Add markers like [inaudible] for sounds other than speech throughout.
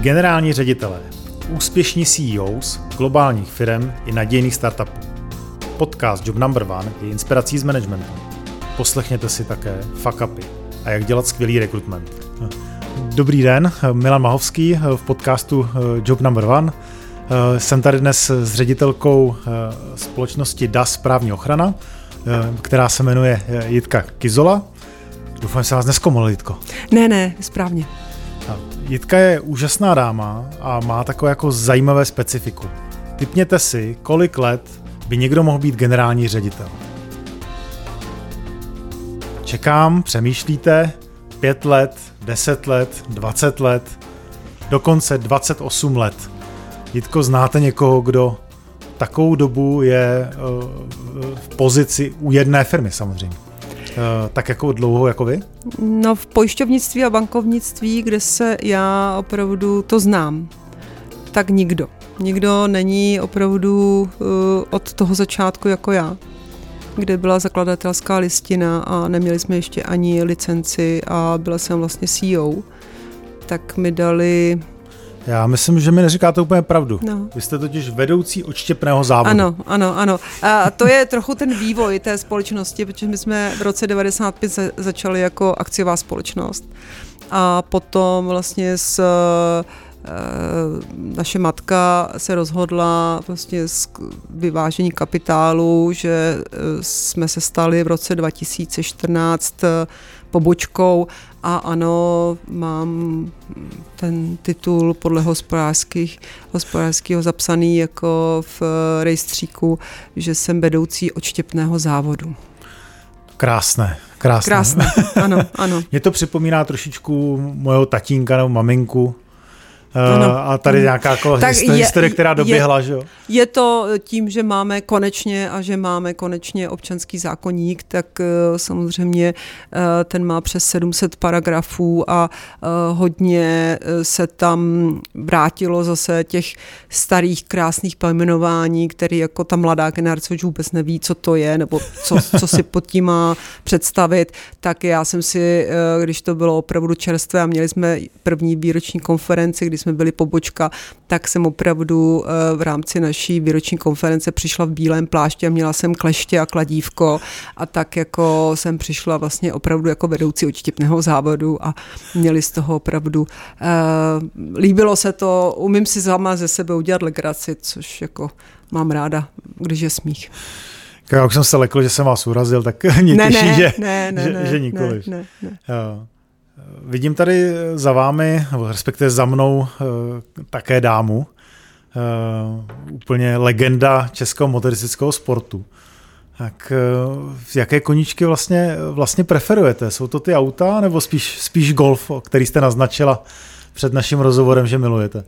Generální ředitelé, úspěšní CEOs globálních firm i nadějných startupů. Podcast Job Number One je inspirací z managementu. Poslechněte si také fuck upy a jak dělat skvělý rekrutment. Dobrý den, Milan Mahovský v podcastu Job Number One. Jsem tady dnes s ředitelkou společnosti DAS právní ochrana, která se jmenuje Jitka Kizola. Doufám, že se vás neskomol, Jitko. Ne, ne, správně. Jitka je úžasná dáma a má takové jako zajímavé specifiku. Typněte si, kolik let by někdo mohl být generální ředitel. Čekám, přemýšlíte, pět let, deset let, dvacet let, dokonce 28 let. Jitko, znáte někoho, kdo takovou dobu je eh, v pozici u jedné firmy samozřejmě? Eh, tak jako dlouho jako vy? No v pojišťovnictví a bankovnictví, kde se já opravdu to znám, tak nikdo. Nikdo není opravdu uh, od toho začátku jako já, kde byla zakladatelská listina a neměli jsme ještě ani licenci a byla jsem vlastně CEO, tak mi dali já myslím, že mi neříkáte úplně pravdu. No. Vy jste totiž vedoucí odštěpného závodu. Ano, ano, ano. A to je trochu ten vývoj té společnosti, protože my jsme v roce 95 začali jako akciová společnost. A potom vlastně s eh, naše matka se rozhodla vlastně s vyvážení kapitálu, že eh, jsme se stali v roce 2014 pobočkou a ano, mám ten titul podle hospodářských, hospodářského zapsaný jako v rejstříku, že jsem vedoucí odštěpného závodu. Krásné, krásné. Krásné, ano, ano. [laughs] Mě to připomíná trošičku mojeho tatínka nebo maminku, ano. a tady nějaká jako tak historie, je, která doběhla, je, že jo? Je to tím, že máme konečně a že máme konečně občanský zákonník, tak uh, samozřejmě ten má přes 700 paragrafů a hodně se tam vrátilo zase těch starých krásných pojmenování, který jako ta mladá generace už vůbec neví, co to je, nebo co, co si pod tím má představit, tak já jsem si, když to bylo opravdu čerstvé a měli jsme první výroční konferenci, kdy jsme byli pobočka, tak jsem opravdu eh, v rámci naší výroční konference přišla v bílém plášti a měla jsem kleště a kladívko a tak jako jsem přišla vlastně opravdu jako vedoucí odštěpného závodu a měli z toho opravdu, uh, líbilo se to, umím si sama ze sebe udělat legraci, což jako mám ráda, když je smích. Já už jsem se lekl, že jsem vás urazil, tak [laughs] mě ne, těší, ne, že, ne, ne, že, ne, že nikoliv. Ne, ne, ne. Vidím tady za vámi, respektive za mnou, eh, také dámu, eh, úplně legenda českého motoristického sportu. Tak eh, jaké koníčky vlastně, vlastně preferujete? Jsou to ty auta nebo spíš, spíš golf, který jste naznačila před naším rozhovorem, že milujete?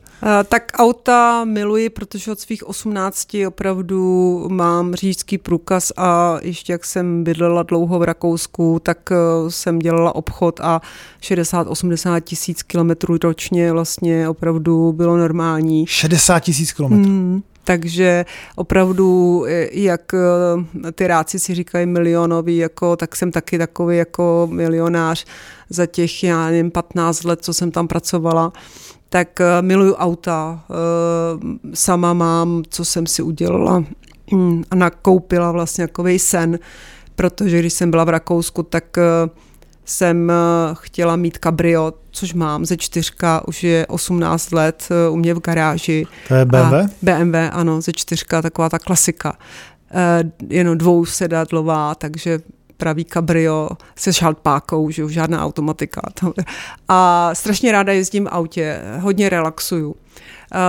Tak auta miluji, protože od svých 18 opravdu mám řidičský průkaz a ještě jak jsem bydlela dlouho v Rakousku, tak e, jsem dělala obchod a 60-80 tisíc kilometrů ročně vlastně opravdu bylo normální. 60 tisíc kilometrů? Hmm. Takže opravdu, e, jak e, ty ráci si říkají milionový, jako, tak jsem taky takový jako milionář za těch, já nevím, 15 let, co jsem tam pracovala tak e, miluju auta. Sama mám, co jsem si udělala hm, a nakoupila vlastně takový sen, protože když jsem byla v Rakousku, tak jsem eh, chtěla mít kabrio, což mám ze čtyřka, už je 18 let eh, u mě v garáži. To je BMW? A BMW, ano, ze čtyřka, taková ta klasika. Uh, jenom dvou sedadlová, takže pravý kabrio se šaltpákou, že už žádná automatika. [laughs] A strašně ráda jezdím v autě, hodně relaxuju.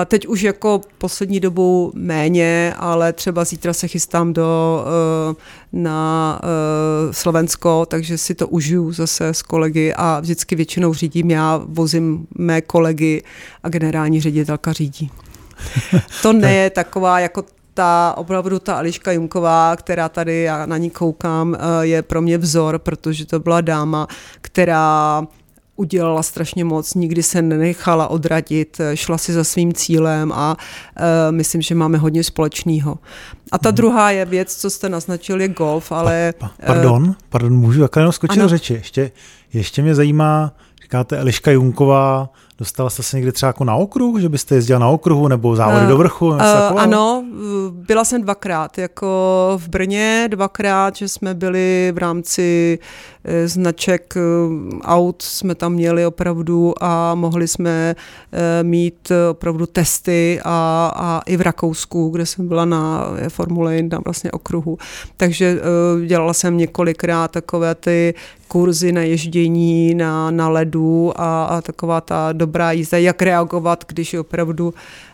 Teď už jako poslední dobou méně, ale třeba zítra se chystám do, eh, na eh, Slovensko, takže si to užiju zase s kolegy a vždycky většinou řídím já, vozím mé kolegy a generální ředitelka řídí. [laughs] To ne je taková jako ta opravdu ta Eliška Jumková, která tady, já na ní koukám, eh, je pro mě vzor, protože to byla dáma, která udělala strašně moc, nikdy se nenechala odradit, šla si za svým cílem a uh, myslím, že máme hodně společného. A ta hmm. druhá je věc, co jste naznačil, je golf, ale... Pa, pa, pardon, uh, pardon, můžu takhle jenom skočit do řeči. Ještě, ještě mě zajímá, říkáte Eliška Junková, Dostala jste se někdy třeba jako na okruh, že byste jezdila na okruhu nebo závody uh, do vrchu? Uh, ano, byla jsem dvakrát, jako v Brně dvakrát, že jsme byli v rámci eh, značek aut, jsme tam měli opravdu a mohli jsme mít opravdu testy a, a i v Rakousku, kde jsem byla na Formule 1 vlastně okruhu. Takže dělala jsem několikrát takové ty kurzy na ježdění na, na ledu a, a taková ta dobrá jízda, jak reagovat, když je opravdu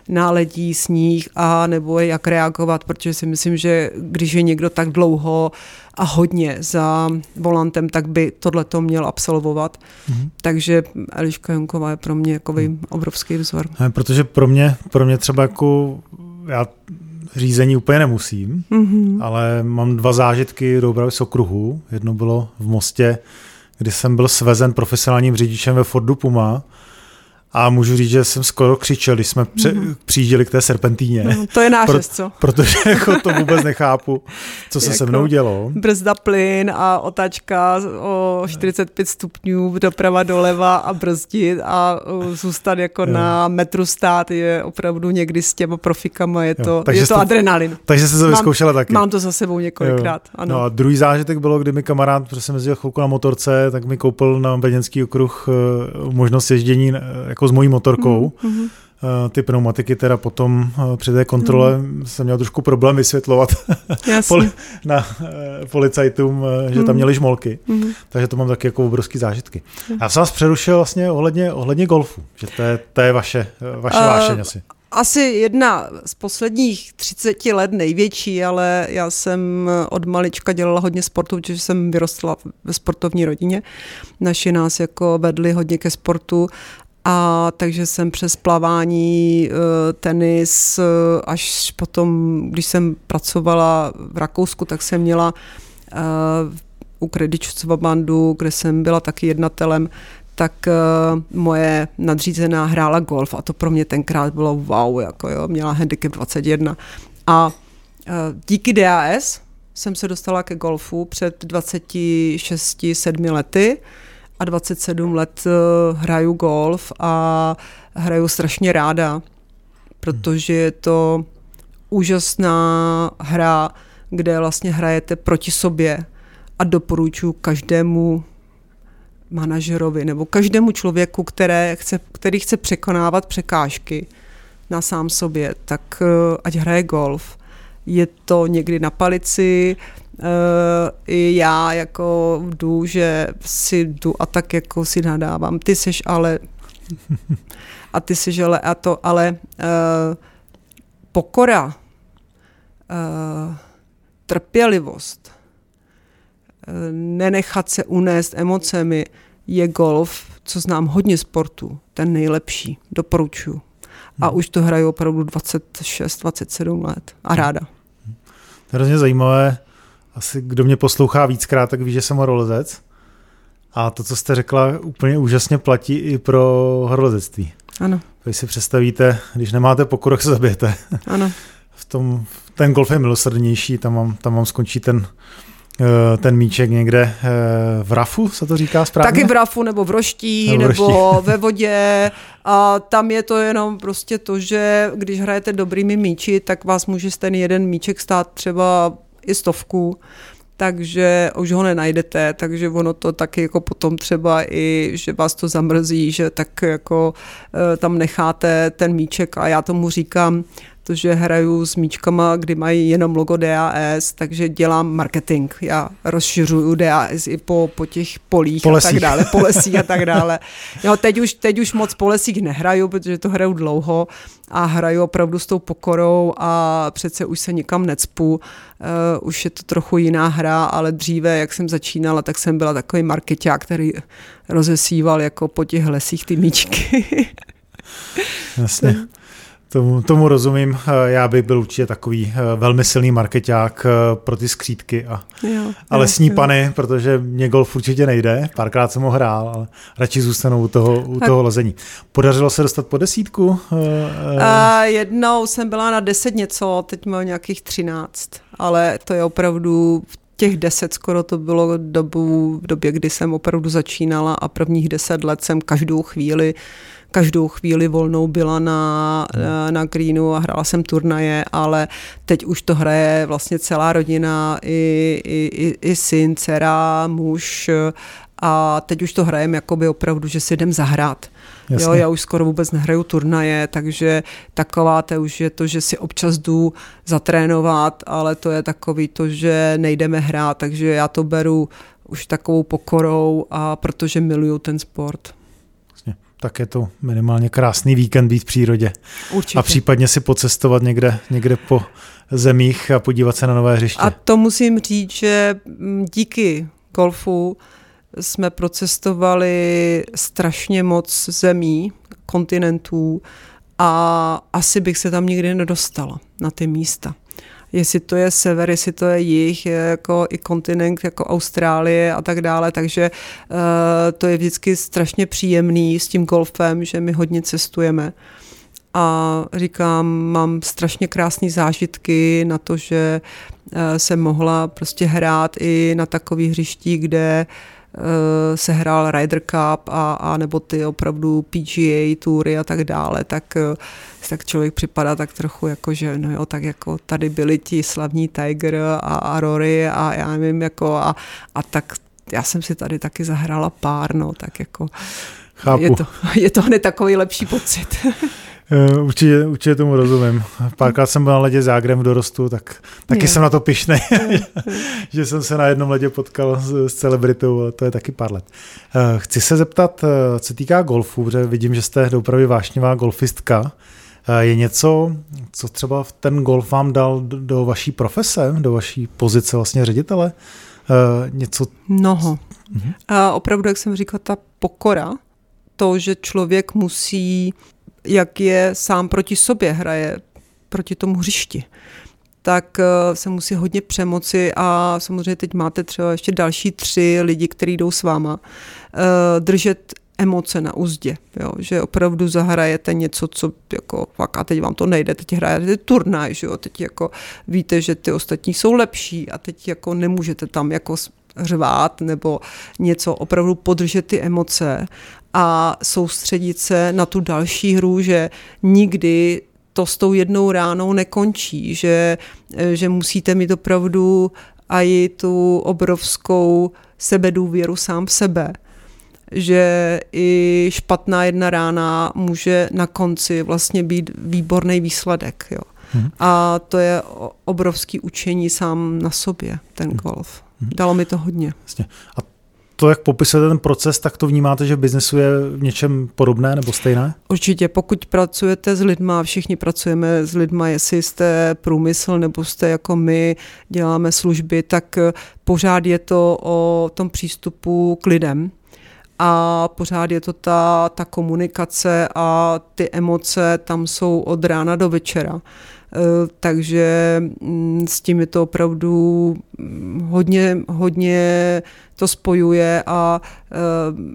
náledí sníh a nebo jak reagovat, protože si myslím, že když je někdo tak dlouho a hodně za volantem, tak by tohle to měl absolvovat. Mm-hmm. Takže Eliška Jonková je pro mě jako obrovský vzor. Protože pro mě, pro mě třeba jako já řízení úplně nemusím, mm-hmm. ale mám dva zážitky do z okruhu. Jedno bylo v Mostě, kdy jsem byl svezen profesionálním řidičem ve Fordu Puma a můžu říct, že jsem skoro křičel, když jsme pře- mm-hmm. přijížděli k té serpentíně. No, to je náš Pro- co? Protože [laughs] jako to vůbec nechápu, co se jako se mnou dělo. Brzda plyn a otačka o 45 stupňů doprava doleva a brzdit a zůstat jako jo. na metru stát je opravdu někdy s těma profikama, je to, jo, je to, adrenalin. Takže jsi to vyzkoušela taky. Mám to za sebou několikrát, ano. No a druhý zážitek bylo, kdy mi kamarád, protože jsem jezdil chvilku na motorce, tak mi koupil na Brněnský okruh eh, možnost ježdění eh, jako s mojí motorkou. Mm-hmm. Ty pneumatiky teda potom eh, při té kontrole mm. jsem měl trošku problém vysvětlovat [laughs] poli, na eh, policajtům, že tam mhm. měli žmolky. Mm. Takže to mám taky jako obrovský zážitky. Já jsem vás přerušil vlastně ohledně, ohledně golfu, že to je, to je vaše, vaše uh, vášeň asi. Asi jedna z posledních 30 let největší, ale já jsem od malička dělala hodně sportu, protože jsem vyrostla ve sportovní rodině. Naši nás jako vedli hodně ke sportu a takže jsem přes plavání, eh, tenis, eh, až potom, když jsem pracovala v Rakousku, tak jsem měla eh, u Kredičcova bandu, kde jsem byla taky jednatelem, tak moje nadřízená hrála golf a to pro mě tenkrát bylo wow, jako jo, měla handicap 21. A díky DAS jsem se dostala ke golfu před 26-7 lety a 27 let eh, hraju golf a hraju strašně ráda, protože je to úžasná hra, kde vlastně hrajete proti sobě a doporučuji každému manažerovi nebo každému člověku, které chce, který chce překonávat překážky na sám sobě, tak eh, ať hraje golf. Je to někdy na palici, i já jako jdu, že si jdu a tak jako si nadávám. Ty seš ale a ty seš ale a to, ale uh, pokora, uh, trpělivost, uh, nenechat se unést emocemi je golf, co znám hodně sportu, ten nejlepší, doporučuju. A hmm. už to hraju opravdu 26, 27 let a ráda. To je hrozně zajímavé, asi kdo mě poslouchá víckrát, tak ví, že jsem horolezec. A to, co jste řekla, úplně úžasně platí i pro horolezectví. Ano. Když si představíte, když nemáte pokrok, se zabijete. Ano. V tom, ten golf je milosrdnější, tam vám, tam vám skončí ten, eh, ten míček někde eh, v rafu, se to říká správně? Taky v rafu, nebo v roští, nebo, v roští. nebo [laughs] ve vodě. A tam je to jenom prostě to, že když hrajete dobrými míči, tak vás může ten jeden míček stát třeba i stovku, takže už ho nenajdete, takže ono to taky jako potom třeba i, že vás to zamrzí, že tak jako e, tam necháte ten míček a já tomu říkám, protože hraju s míčkama, kdy mají jenom logo DAS, takže dělám marketing. Já rozšiřuju DAS i po, po těch polích po a tak dále, po lesích a tak dále. [laughs] Jo, teď, už, teď už moc po lesích nehraju, protože to hraju dlouho a hraju opravdu s tou pokorou a přece už se nikam necpu. Uh, už je to trochu jiná hra, ale dříve, jak jsem začínala, tak jsem byla takový marketák, který rozesíval jako po těch lesích ty míčky. Jasně. [laughs] Tomu, tomu rozumím. Eh, já bych byl určitě takový eh, velmi silný marketák eh, pro ty skřídky a, jo, a lesní jo, pany, protože mě golf určitě nejde. Párkrát jsem ho hrál, ale radši zůstanu u toho, u toho lezení. Podařilo se dostat po desítku? Uh, jednou jsem byla na deset něco, teď mám nějakých třináct, ale to je opravdu těch deset skoro to bylo dobu, v době, kdy jsem opravdu začínala a prvních deset let jsem každou chvíli každou chvíli volnou byla na, hmm. na greenu a hrála jsem turnaje, ale teď už to hraje vlastně celá rodina, i, i, i, i syn, dcera, muž a teď už to hrajeme jakoby opravdu, že si jdem zahrát. Jasně. Jo, já už skoro vůbec nehraju turnaje, takže taková to už je to, že si občas jdu zatrénovat, ale to je takový to, že nejdeme hrát, takže já to beru už takovou pokorou a protože miluju ten sport. Tak je to minimálně krásný víkend být v přírodě. Určitě. A případně si pocestovat někde, někde po zemích a podívat se na nové hřiště. A to musím říct, že díky golfu jsme procestovali strašně moc zemí, kontinentů a asi bych se tam nikdy nedostala na ty místa. Jestli to je sever, jestli to je jih, je jako i kontinent jako Austrálie a tak dále, takže uh, to je vždycky strašně příjemný s tím golfem, že my hodně cestujeme. A říkám, mám strašně krásné zážitky na to, že uh, jsem mohla prostě hrát i na takových hřiští, kde uh, Eh, se hrál Ryder Cup a, a nebo ty opravdu PGA tury a tak dále, tak, eh, tak člověk připadá tak trochu jako, že no jo, tak jako tady byli ti slavní Tiger a, a Rory a já nevím, jako a, a tak já jsem si tady taky zahrála pár, no, tak jako Chápu. Je to, [laughs] je to hned takový lepší pocit. [laughs] Eh, určitě, určitě tomu rozumím. Párkrát jsem byl na ledě Zágrem v dorostu, tak taky je. jsem na to pišný, [laughs] [laughs] že jsem se na jednom ledě potkal s, s celebritou, ale to je taky pár let. Eh, chci se zeptat, eh, co týká golfu, protože vidím, že jste dopravy vášnivá golfistka. Je něco, co třeba ten golf vám dal do, do vaší profese, do vaší pozice vlastně ředitele? Něco? Mnoho. Mhm. A opravdu, jak jsem říkala, ta pokora, to, že člověk musí jak je sám proti sobě, hraje proti tomu hřišti tak eh, se musí hodně přemoci a samozřejmě teď máte třeba ještě další tři lidi, kteří jdou s váma, eh, držet emoce na úzdě, jo? že opravdu zahrajete něco, co jako fakt a teď vám to nejde, teď hrajete turnaj, že jo? teď jako víte, že ty ostatní jsou lepší a teď jako nemůžete tam jako řvát nebo něco, opravdu podržet ty emoce a soustředit se na tu další hru, že nikdy to s tou jednou ránou nekončí, že, že musíte mít opravdu a i tu obrovskou sebedůvěru sám v sebe že i špatná jedna rána může na konci vlastně být výborný výsledek. Jo. Hmm. A to je obrovský učení sám na sobě, ten golf. Hmm. Dalo mi to hodně. Jasně. A to, jak popisujete ten proces, tak to vnímáte, že v biznesu je v něčem podobné nebo stejné? Určitě, pokud pracujete s lidma, všichni pracujeme s lidma, jestli jste průmysl nebo jste jako my, děláme služby, tak pořád je to o tom přístupu k lidem a pořád je to ta, ta komunikace a ty emoce tam jsou od rána do večera. Eh, takže mm, s tím je to opravdu mm, hodně, hodně to spojuje a eh,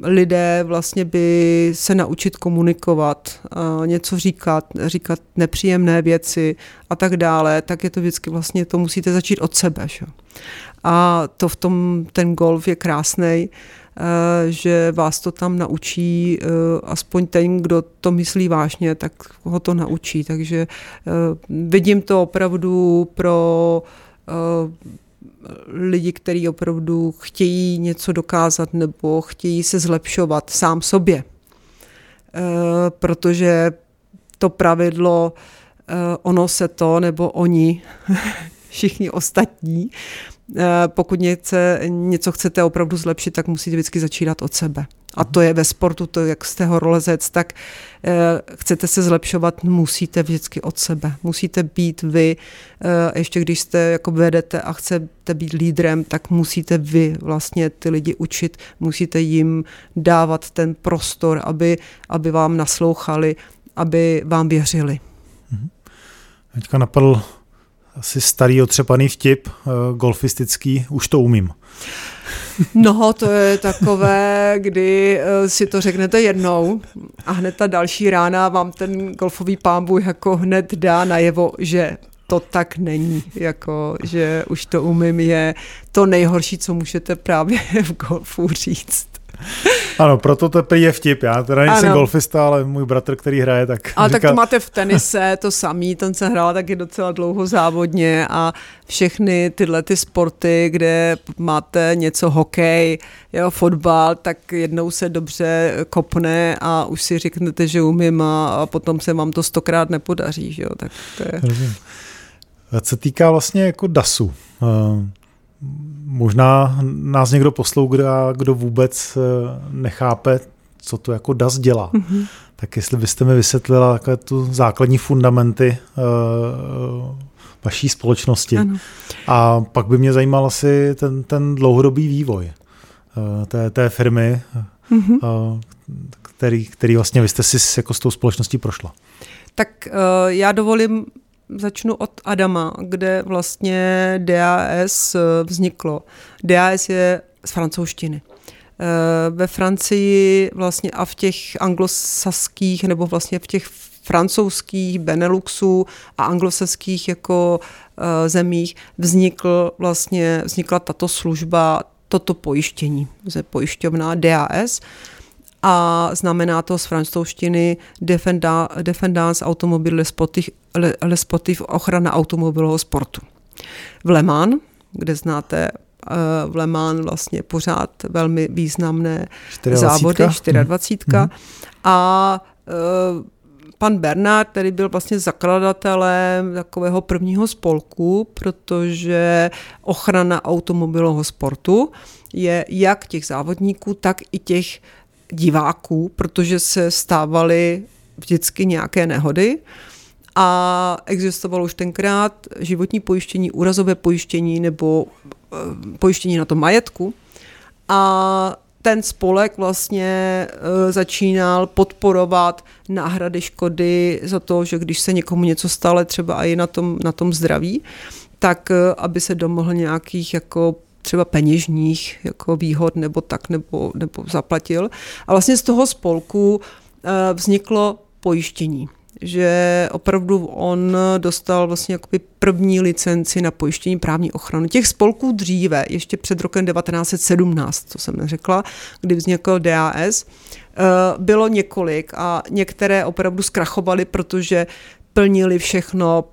lidé vlastně by se naučit komunikovat, něco říkat, říkat nepříjemné věci a tak dále, tak je to vždycky vlastně, to musíte začít od sebe. Že? A to v tom, ten golf je krásný Eh, že vás to tam naučí, eh, aspoň ten, kdo to myslí vážně, tak ho to naučí. Takže eh, vidím to opravdu pro lidi, kteří opravdu chtějí něco dokázat nebo chtějí se zlepšovat sám sobě. Protože to pravidlo ono se to nebo oni, [laughs] všichni ostatní, Eh, pokud něco, něco chcete opravdu zlepšit, tak musíte vždycky začínat od sebe. A to je ve sportu, to jak jste horolezec, tak eh, chcete se zlepšovat, musíte vždycky od sebe. Musíte být vy, eh, ještě když jste jako vedete a chcete být lídrem, tak musíte vy vlastně ty lidi učit, musíte jim dávat ten prostor, aby, aby vám naslouchali, aby vám věřili. Mhm. Teďka napadl asi starý otřepaný vtip, uh, golfistický, už to umím. No, to je takové, kdy uh, si to řeknete jednou a hned ta další rána vám ten golfový pámbu jako hned dá najevo, že to tak není, jako, že už to umím je to nejhorší, co můžete právě [laughs] v golfu říct. Ano, proto to je vtip. Já teda nejsem ano. golfista, ale můj bratr, který hraje, tak Ale říká... tak to máte v tenise, to samý, ten se hrál taky docela dlouho závodně a všechny tyhle ty sporty, kde máte něco hokej, jo, fotbal, tak jednou se dobře kopne a už si řeknete, že umím a, a potom se vám to stokrát nepodaří, že jo, tak to je... Rozumím. Co týká vlastně jako DASu, uh Možná nás někdo poslouchá, kdo vůbec eh, nechápe, co to jako DAS dělá. Mm-hmm. Tak jestli byste mi vysvětlila takové tu základní fundamenty uh, vaší společnosti. Ano. A pak by mě zajímal asi ten, ten dlouhodobý vývoj uh, té, té firmy, mm-hmm. uh, který, který vlastně vy jste si jako s tou společností prošla. Tak uh, já dovolím Začnu od Adama, kde vlastně DAS eh, vzniklo. DAS je z francouzštiny. Eh, ve Francii vlastně a v těch anglosaských nebo vlastně v těch francouzských Beneluxů a anglosaských jako eh, zemích vznikl vlastně, vznikla tato služba, toto pojištění, pojišťovná DAS a znamená to z francouzštiny Defendance Automobile le, le sportif ochrana automobilového sportu. V Le Mans, kde znáte eh, v Le Mans vlastně pořád velmi významné 24. závody, 24. Hmm. A uh, pan Bernard, který byl vlastně zakladatelem takového prvního spolku, protože ochrana automobilového sportu je jak těch závodníků, tak i těch diváků, protože se stávaly vždycky nějaké nehody. A existovalo už tenkrát životní pojištění, úrazové pojištění nebo eh, pojištění na to majetku. A ten spolek vlastně uh, začínal podporovat náhrady škody za to, že když se někomu něco stalo, třeba i na tom, na tom zdraví, tak uh, aby se domohl nějakých jako třeba peněžních jako výhod nebo tak, nebo, nebo zaplatil. A vlastně z toho spolku eh, vzniklo pojištění že opravdu on dostal vlastně jakoby první licenci na pojištění právní ochrany. Těch spolků dříve, ještě před rokem 1917, co jsem neřekla, kdy vznikl DAS, eh, bylo několik a některé opravdu zkrachovaly, protože plnili všechno,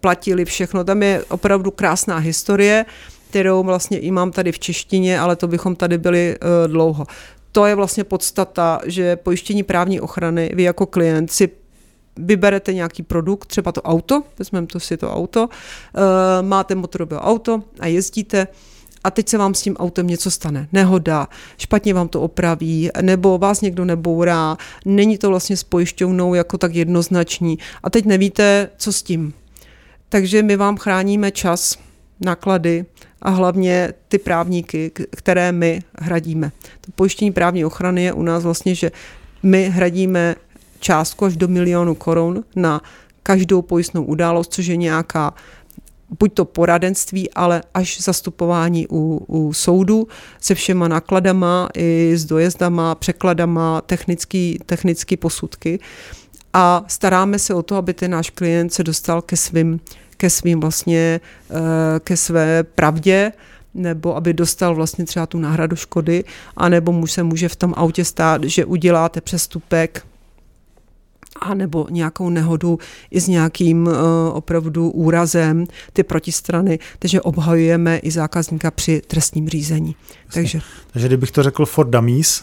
platili všechno. Tam je opravdu krásná historie kterou vlastně i mám tady v češtině, ale to bychom tady byli uh, dlouho. To je vlastně podstata, že pojištění právní ochrany, vy jako klient si vyberete nějaký produkt, třeba to auto, vezmeme to si to auto, uh, máte motorové auto a jezdíte, a teď se vám s tím autem něco stane, nehoda, špatně vám to opraví, nebo vás někdo nebourá, není to vlastně s pojišťovnou jako tak jednoznačný a teď nevíte, co s tím. Takže my vám chráníme čas, náklady a hlavně ty právníky, které my hradíme. To pojištění právní ochrany je u nás vlastně, že my hradíme částku až do milionu korun na každou pojistnou událost, což je nějaká buď to poradenství, ale až zastupování u, u soudu se všema nákladama, i s dojezdama, překladama, technický, technický posudky. A staráme se o to, aby ten náš klient se dostal ke svým ke svým vlastně, eh, ke své pravdě, nebo aby dostal vlastně třeba tu náhradu škody, anebo mu se může v tom autě stát, že uděláte přestupek, a nebo nějakou nehodu i s nějakým uh, opravdu úrazem ty protistrany, takže obhajujeme i zákazníka při trestním řízení. Takže. takže kdybych to řekl for dummies,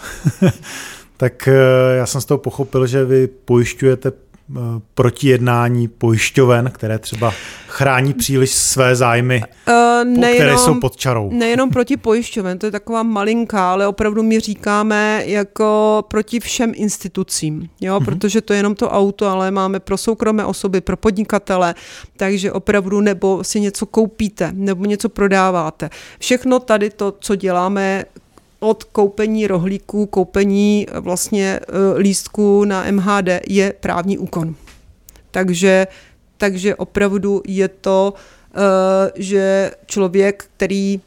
[laughs] tak uh, já jsem z toho pochopil, že vy pojišťujete protijednání pojišťoven, které třeba chrání příliš své zájmy, uh, nejenom, které jsou pod čarou. Nejenom proti pojišťoven, to je taková malinká, ale opravdu my říkáme jako proti všem institucím, jo, uh-huh. protože to je jenom to auto, ale máme pro soukromé osoby, pro podnikatele, takže opravdu nebo si něco koupíte, nebo něco prodáváte. Všechno tady to, co děláme, od koupení rohlíků, koupení eh, vlastně eh, lístku na MHD je právní úkon. Takže, takže opravdu je to, eh, že člověk, který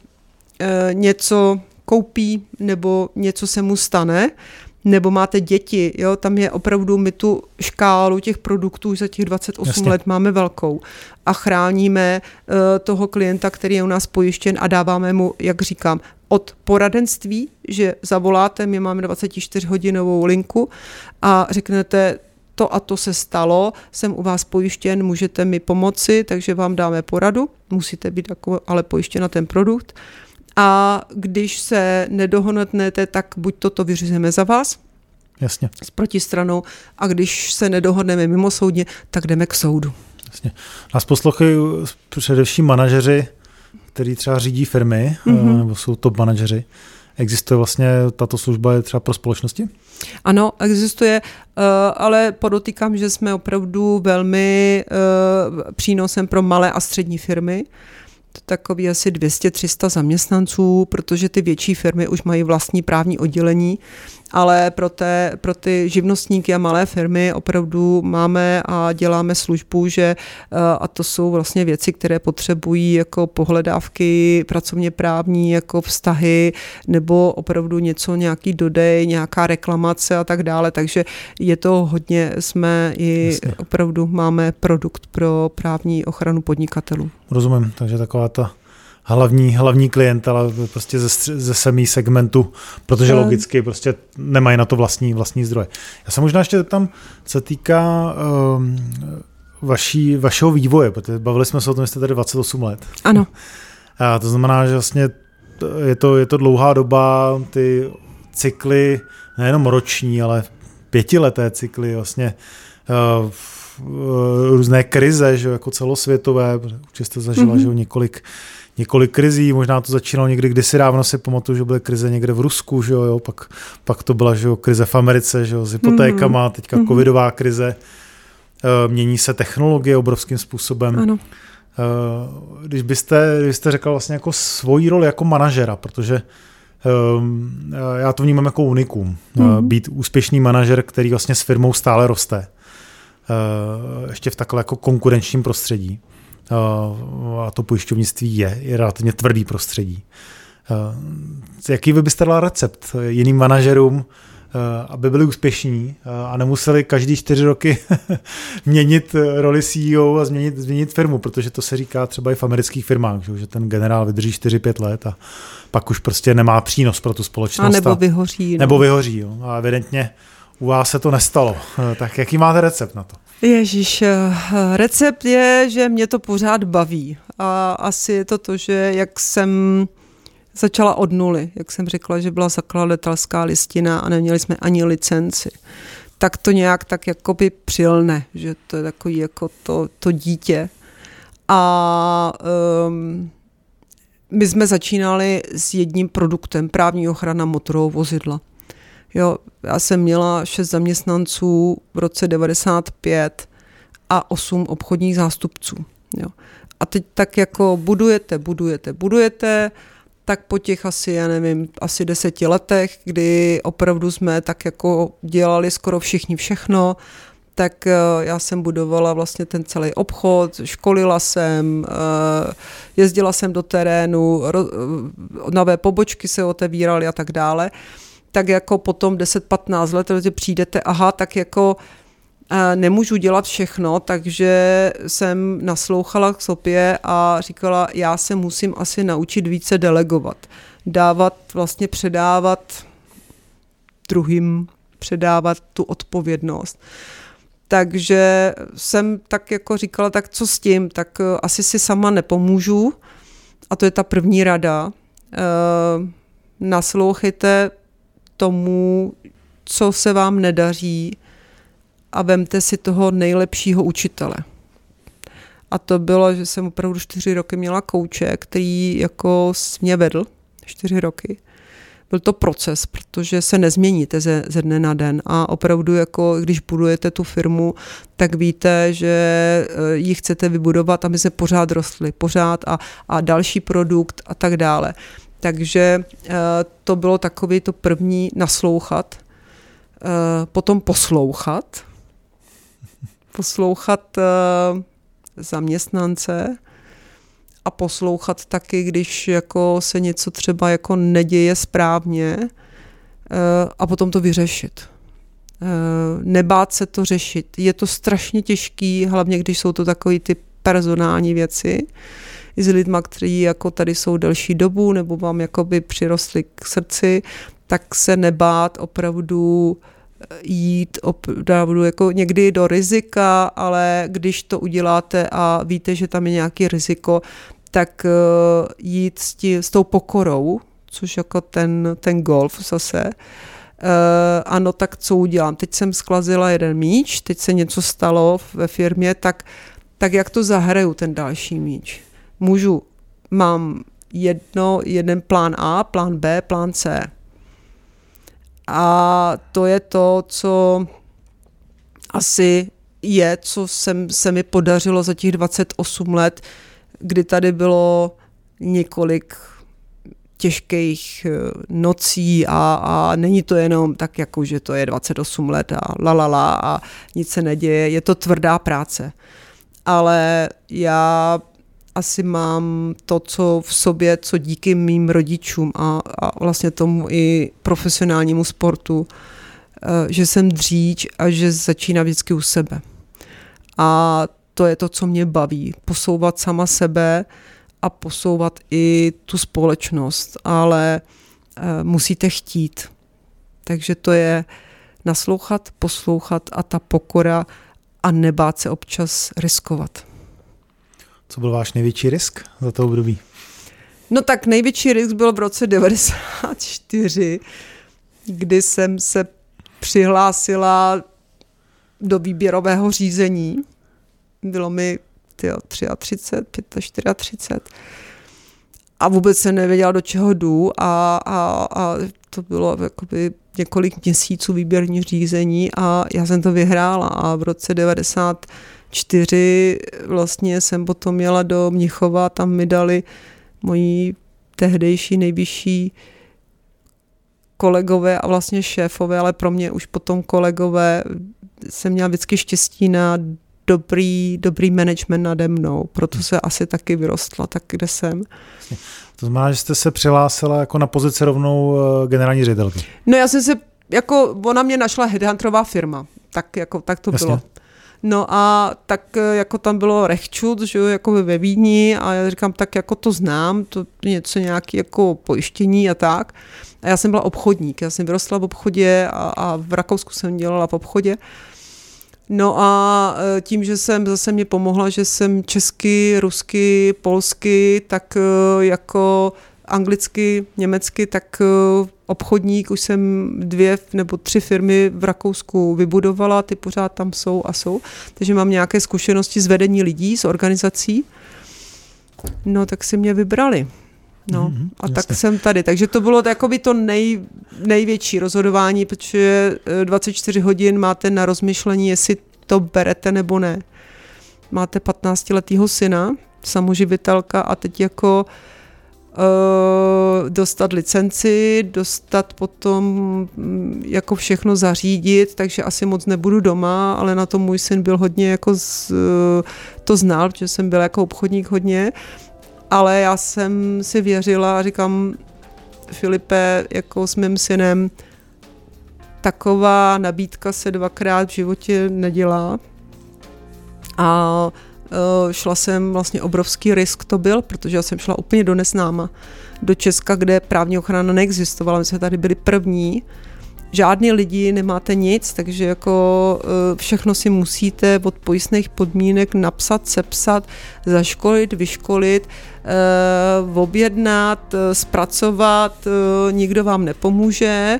něco koupí nebo něco se mu stane, nebo máte děti, jo, tam je opravdu, my tu škálu těch produktů za těch 28 Jasně. let máme velkou a chráníme uh, toho klienta, který je u nás pojištěn a dáváme mu, jak říkám, od poradenství, že zavoláte, my máme 24-hodinovou linku a řeknete, to a to se stalo, jsem u vás pojištěn, můžete mi pomoci, takže vám dáme poradu, musíte být jako, ale pojištěn na ten produkt. A když se nedohodnete, tak buď toto vyřízeme za vás, Jasně. s protistranou, a když se nedohodneme mimo soudně, tak jdeme k soudu. Jasně. Nás poslouchají především manažeři, který třeba řídí firmy, mm-hmm. nebo jsou top manažeři. Existuje vlastně tato služba je třeba pro společnosti? Ano, existuje, eh, ale podotýkám, že jsme opravdu velmi eh, přínosem pro malé a střední firmy takový asi 200-300 zaměstnanců, protože ty větší firmy už mají vlastní právní oddělení, ale pro, té, pro ty živnostníky a malé firmy opravdu máme a děláme službu, že eh, a to jsou vlastně věci, které potřebují jako pohledávky pracovně právní, jako vztahy, nebo opravdu něco, nějaký dodej, nějaká reklamace a tak dále, takže je to hodně, jsme i Jasně. opravdu máme produkt pro právní ochranu podnikatelů. Rozumím, takže taková ta hlavní, hlavní klient, ale prostě ze, ze semí segmentu, protože logicky prostě nemají na to vlastní, vlastní zdroje. Já se možná ještě zeptám, co týká um, vaší, vašeho vývoje, protože bavili jsme se o tom, že jste tady 28 let. Ano. A to znamená, že vlastně je to, je to dlouhá doba, ty cykly, nejenom roční, ale pětileté cykly, vlastně uh, různé krize, že jako celosvětové, určitě jste zažila, mm-hmm. že několik několik krizí, možná to začínalo někdy kdysi dávno, si pamatuju, že byly krize někde v Rusku, že jo, jo pak, pak to byla že jo, krize v Americe, že jo, s hypotékama, mm-hmm. teďka mm-hmm. covidová krize, eh, mění se technologie obrovským způsobem. Ano. Eh, když byste, když byste řekl vlastně jako svoji roli jako manažera, protože um, já to vnímám jako unikum. Mm-hmm. Být úspěšný manažer, který vlastně s firmou stále roste. Uh, ještě v takhle jako konkurenčním prostředí a to pojišťovnictví je, je relativně tvrdý prostředí. Jaký vy byste dala recept jiným manažerům, aby byli úspěšní a nemuseli každý čtyři roky [laughs] měnit roli CEO a změnit, změnit firmu, protože to se říká třeba i v amerických firmách, že ten generál vydrží 4-5 let a pak už prostě nemá přínos pro tu společnost. A nebo vyhoří. No. Nebo vyhoří. Jo. A evidentně u vás se to nestalo. Tak jaký máte recept na to? Ježíš, eh, recept je, že mě to pořád baví. A asi je to to, že jak jsem začala od nuly, jak jsem řekla, že byla zakladatelská listina a neměli jsme ani licenci, tak to nějak tak jako by přilne, že to je takový jako to, to dítě. A um, my jsme začínali s jedním produktem, právní ochrana motorového vozidla. Jo, já jsem měla šest zaměstnanců v roce 95 a osm obchodních zástupců. Jo. A teď tak jako budujete, budujete, budujete, tak po těch asi, já nevím, asi deseti letech, kdy opravdu jsme tak jako dělali skoro všichni všechno, tak eh, já jsem budovala vlastně ten celý obchod, školila jsem, eh, jezdila jsem do terénu, nové pobočky se otevíraly a tak dále tak jako potom 10-15 let že přijdete, aha, tak jako eh, nemůžu dělat všechno, takže jsem naslouchala k sobě a říkala, já se musím asi naučit více delegovat. Dávat, vlastně předávat druhým, předávat tu odpovědnost. Takže jsem tak jako říkala, tak co s tím, tak eh, asi si sama nepomůžu. A to je ta první rada. E, naslouchejte tomu, co se vám nedaří a vemte si toho nejlepšího učitele. A to bylo, že jsem opravdu čtyři roky měla kouče, který jako mě vedl, čtyři roky. Byl to proces, protože se nezměníte ze, ze dne na den a opravdu jako když budujete tu firmu, tak víte, že eh, ji chcete vybudovat, aby se pořád rostly, pořád a, a další produkt a tak dále. Takže eh, to bylo takový to první naslouchat, eh, potom poslouchat, [laughs] poslouchat eh, zaměstnance a poslouchat taky, když jako se něco třeba jako neděje správně, a potom to vyřešit. Nebát se to řešit. Je to strašně těžký, hlavně když jsou to takové ty personální věci i s lidma, kteří jako tady jsou delší dobu nebo vám jakoby přirostli k srdci, tak se nebát opravdu jít opravdu jako někdy do rizika, ale když to uděláte a víte, že tam je nějaký riziko, tak eh, jít s, tí, s tou pokorou, což jako ten, ten golf zase, Uh, ano, tak co udělám? Teď jsem sklazila jeden míč, teď se něco stalo ve firmě, tak, tak jak to zahraju ten další míč? Můžu, mám jedno, jeden plán A, plán B, plán C. A to je to, co asi je, co jsem, se mi podařilo za těch 28 let, kdy tady bylo několik těžkých eh, nocí a, a není to jenom tak, jako že to je 28 let a la, la, la a nic se neděje. Je to tvrdá práce. Ale já asi mám to, co v sobě, co díky mým rodičům a, a vlastně tomu i profesionálnímu sportu, eh, že jsem dříč a že začíná vždycky u sebe. A to je to, co mě baví. Posouvat sama sebe a posouvat i tu společnost, ale eh, musíte chtít. Takže to je naslouchat, poslouchat a ta pokora a nebát se občas riskovat. Co byl váš největší risk za to období? No tak největší risk byl v roce 94, kdy jsem se přihlásila do výběrového řízení. Bylo mi tyjo, 33, 34 a vůbec jsem nevěděla, do čeho jdu a, a, a to bylo jakoby několik měsíců výběrní řízení a já jsem to vyhrála a v roce 90 čtyři vlastně jsem potom jela do Mnichova, tam mi dali moji tehdejší nejvyšší kolegové a vlastně šéfové, ale pro mě už potom kolegové jsem měla vždycky štěstí na dobrý, dobrý management nade mnou, proto se asi taky vyrostla tak, kde jsem. To znamená, že jste se přihlásila jako na pozici rovnou eh, generální ředitelky. No já jsem se, jako ona mě našla headhunterová firma, tak, jako, tak to Jasně. bylo. No a tak eh, jako tam bylo Rechčut, že jo, jako ve Vídni a já říkám, tak jako to znám, to něco nějaký jako pojištění a tak. A já jsem byla obchodník, já jsem vyrostla v obchodě a, a v Rakousku jsem dělala v obchodě. No a eh, tím, že jsem zase mě pomohla, že jsem česky, rusky, polsky, tak eh, jako anglicky, německy, tak eh, obchodník, už jsem dvě nebo tři firmy v Rakousku vybudovala, ty pořád tam jsou a jsou, takže mám nějaké zkušenosti s vedení lidí, s organizací. No, tak si mě vybrali. No, mm-hmm, a jasně. tak jsem tady. Takže to bylo jakoby to nej, největší rozhodování, protože 24 eh, hodin máte na rozmyšlení, jestli to berete nebo ne. Máte 15-letého syna, samoživitelka a teď jako uh, dostat licenci, dostat potom mm, jako všechno zařídit, takže asi moc nebudu doma, ale na to můj syn byl hodně jako z, eh, to znal, protože jsem byl jako obchodník hodně, ale já jsem si věřila a říkám, Filipe, jako s mým synem, taková nabídka se dvakrát v životě nedělá. A Eh, šla jsem, vlastně obrovský risk to byl, protože já jsem šla úplně do nesnáma do Česka, kde právní ochrana neexistovala. My jsme tady byli první, žádný lidi, nemáte nic, takže jako eh, všechno si musíte od pojistných podmínek napsat, sepsat, zaškolit, vyškolit, eh, objednat, zpracovat, nikdo vám nepomůže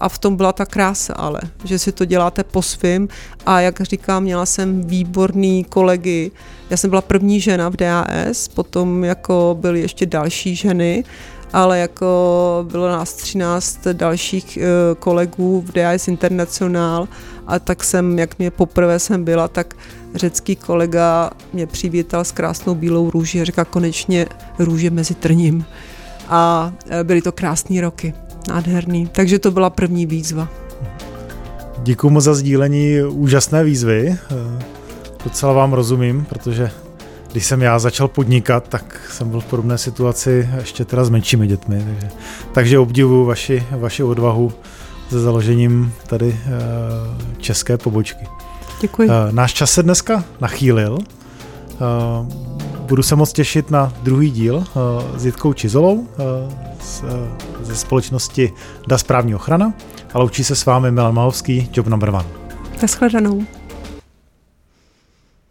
a v tom byla ta krása ale, že si to děláte po svým. A jak říkám, měla jsem výborný kolegy, já jsem byla první žena v DAS, potom jako byly ještě další ženy, ale jako bylo nás 13 dalších eh, kolegů v DAS International. A tak jsem, jak mě poprvé jsem byla, tak řecký kolega mě přivítal s krásnou bílou růži a říká konečně růže mezi trním. A eh, byly to krásné roky nádherný. Takže to byla první výzva. Děkuji moc za sdílení úžasné výzvy. Docela vám rozumím, protože když jsem já začal podnikat, tak jsem byl v podobné situaci ještě teda s menšími dětmi. Takže, takže obdivuju vaši, vaši odvahu se založením tady uh, české pobočky. Děkuji. Uh, náš čas se dneska nachýlil. Budu se moc těšit na druhý díl uh, s Jitkou Čizolou z, uh, ze společnosti DA Správní ochrana a loučí se s vámi Milan Mahovský, Job Number One. Naschledanou.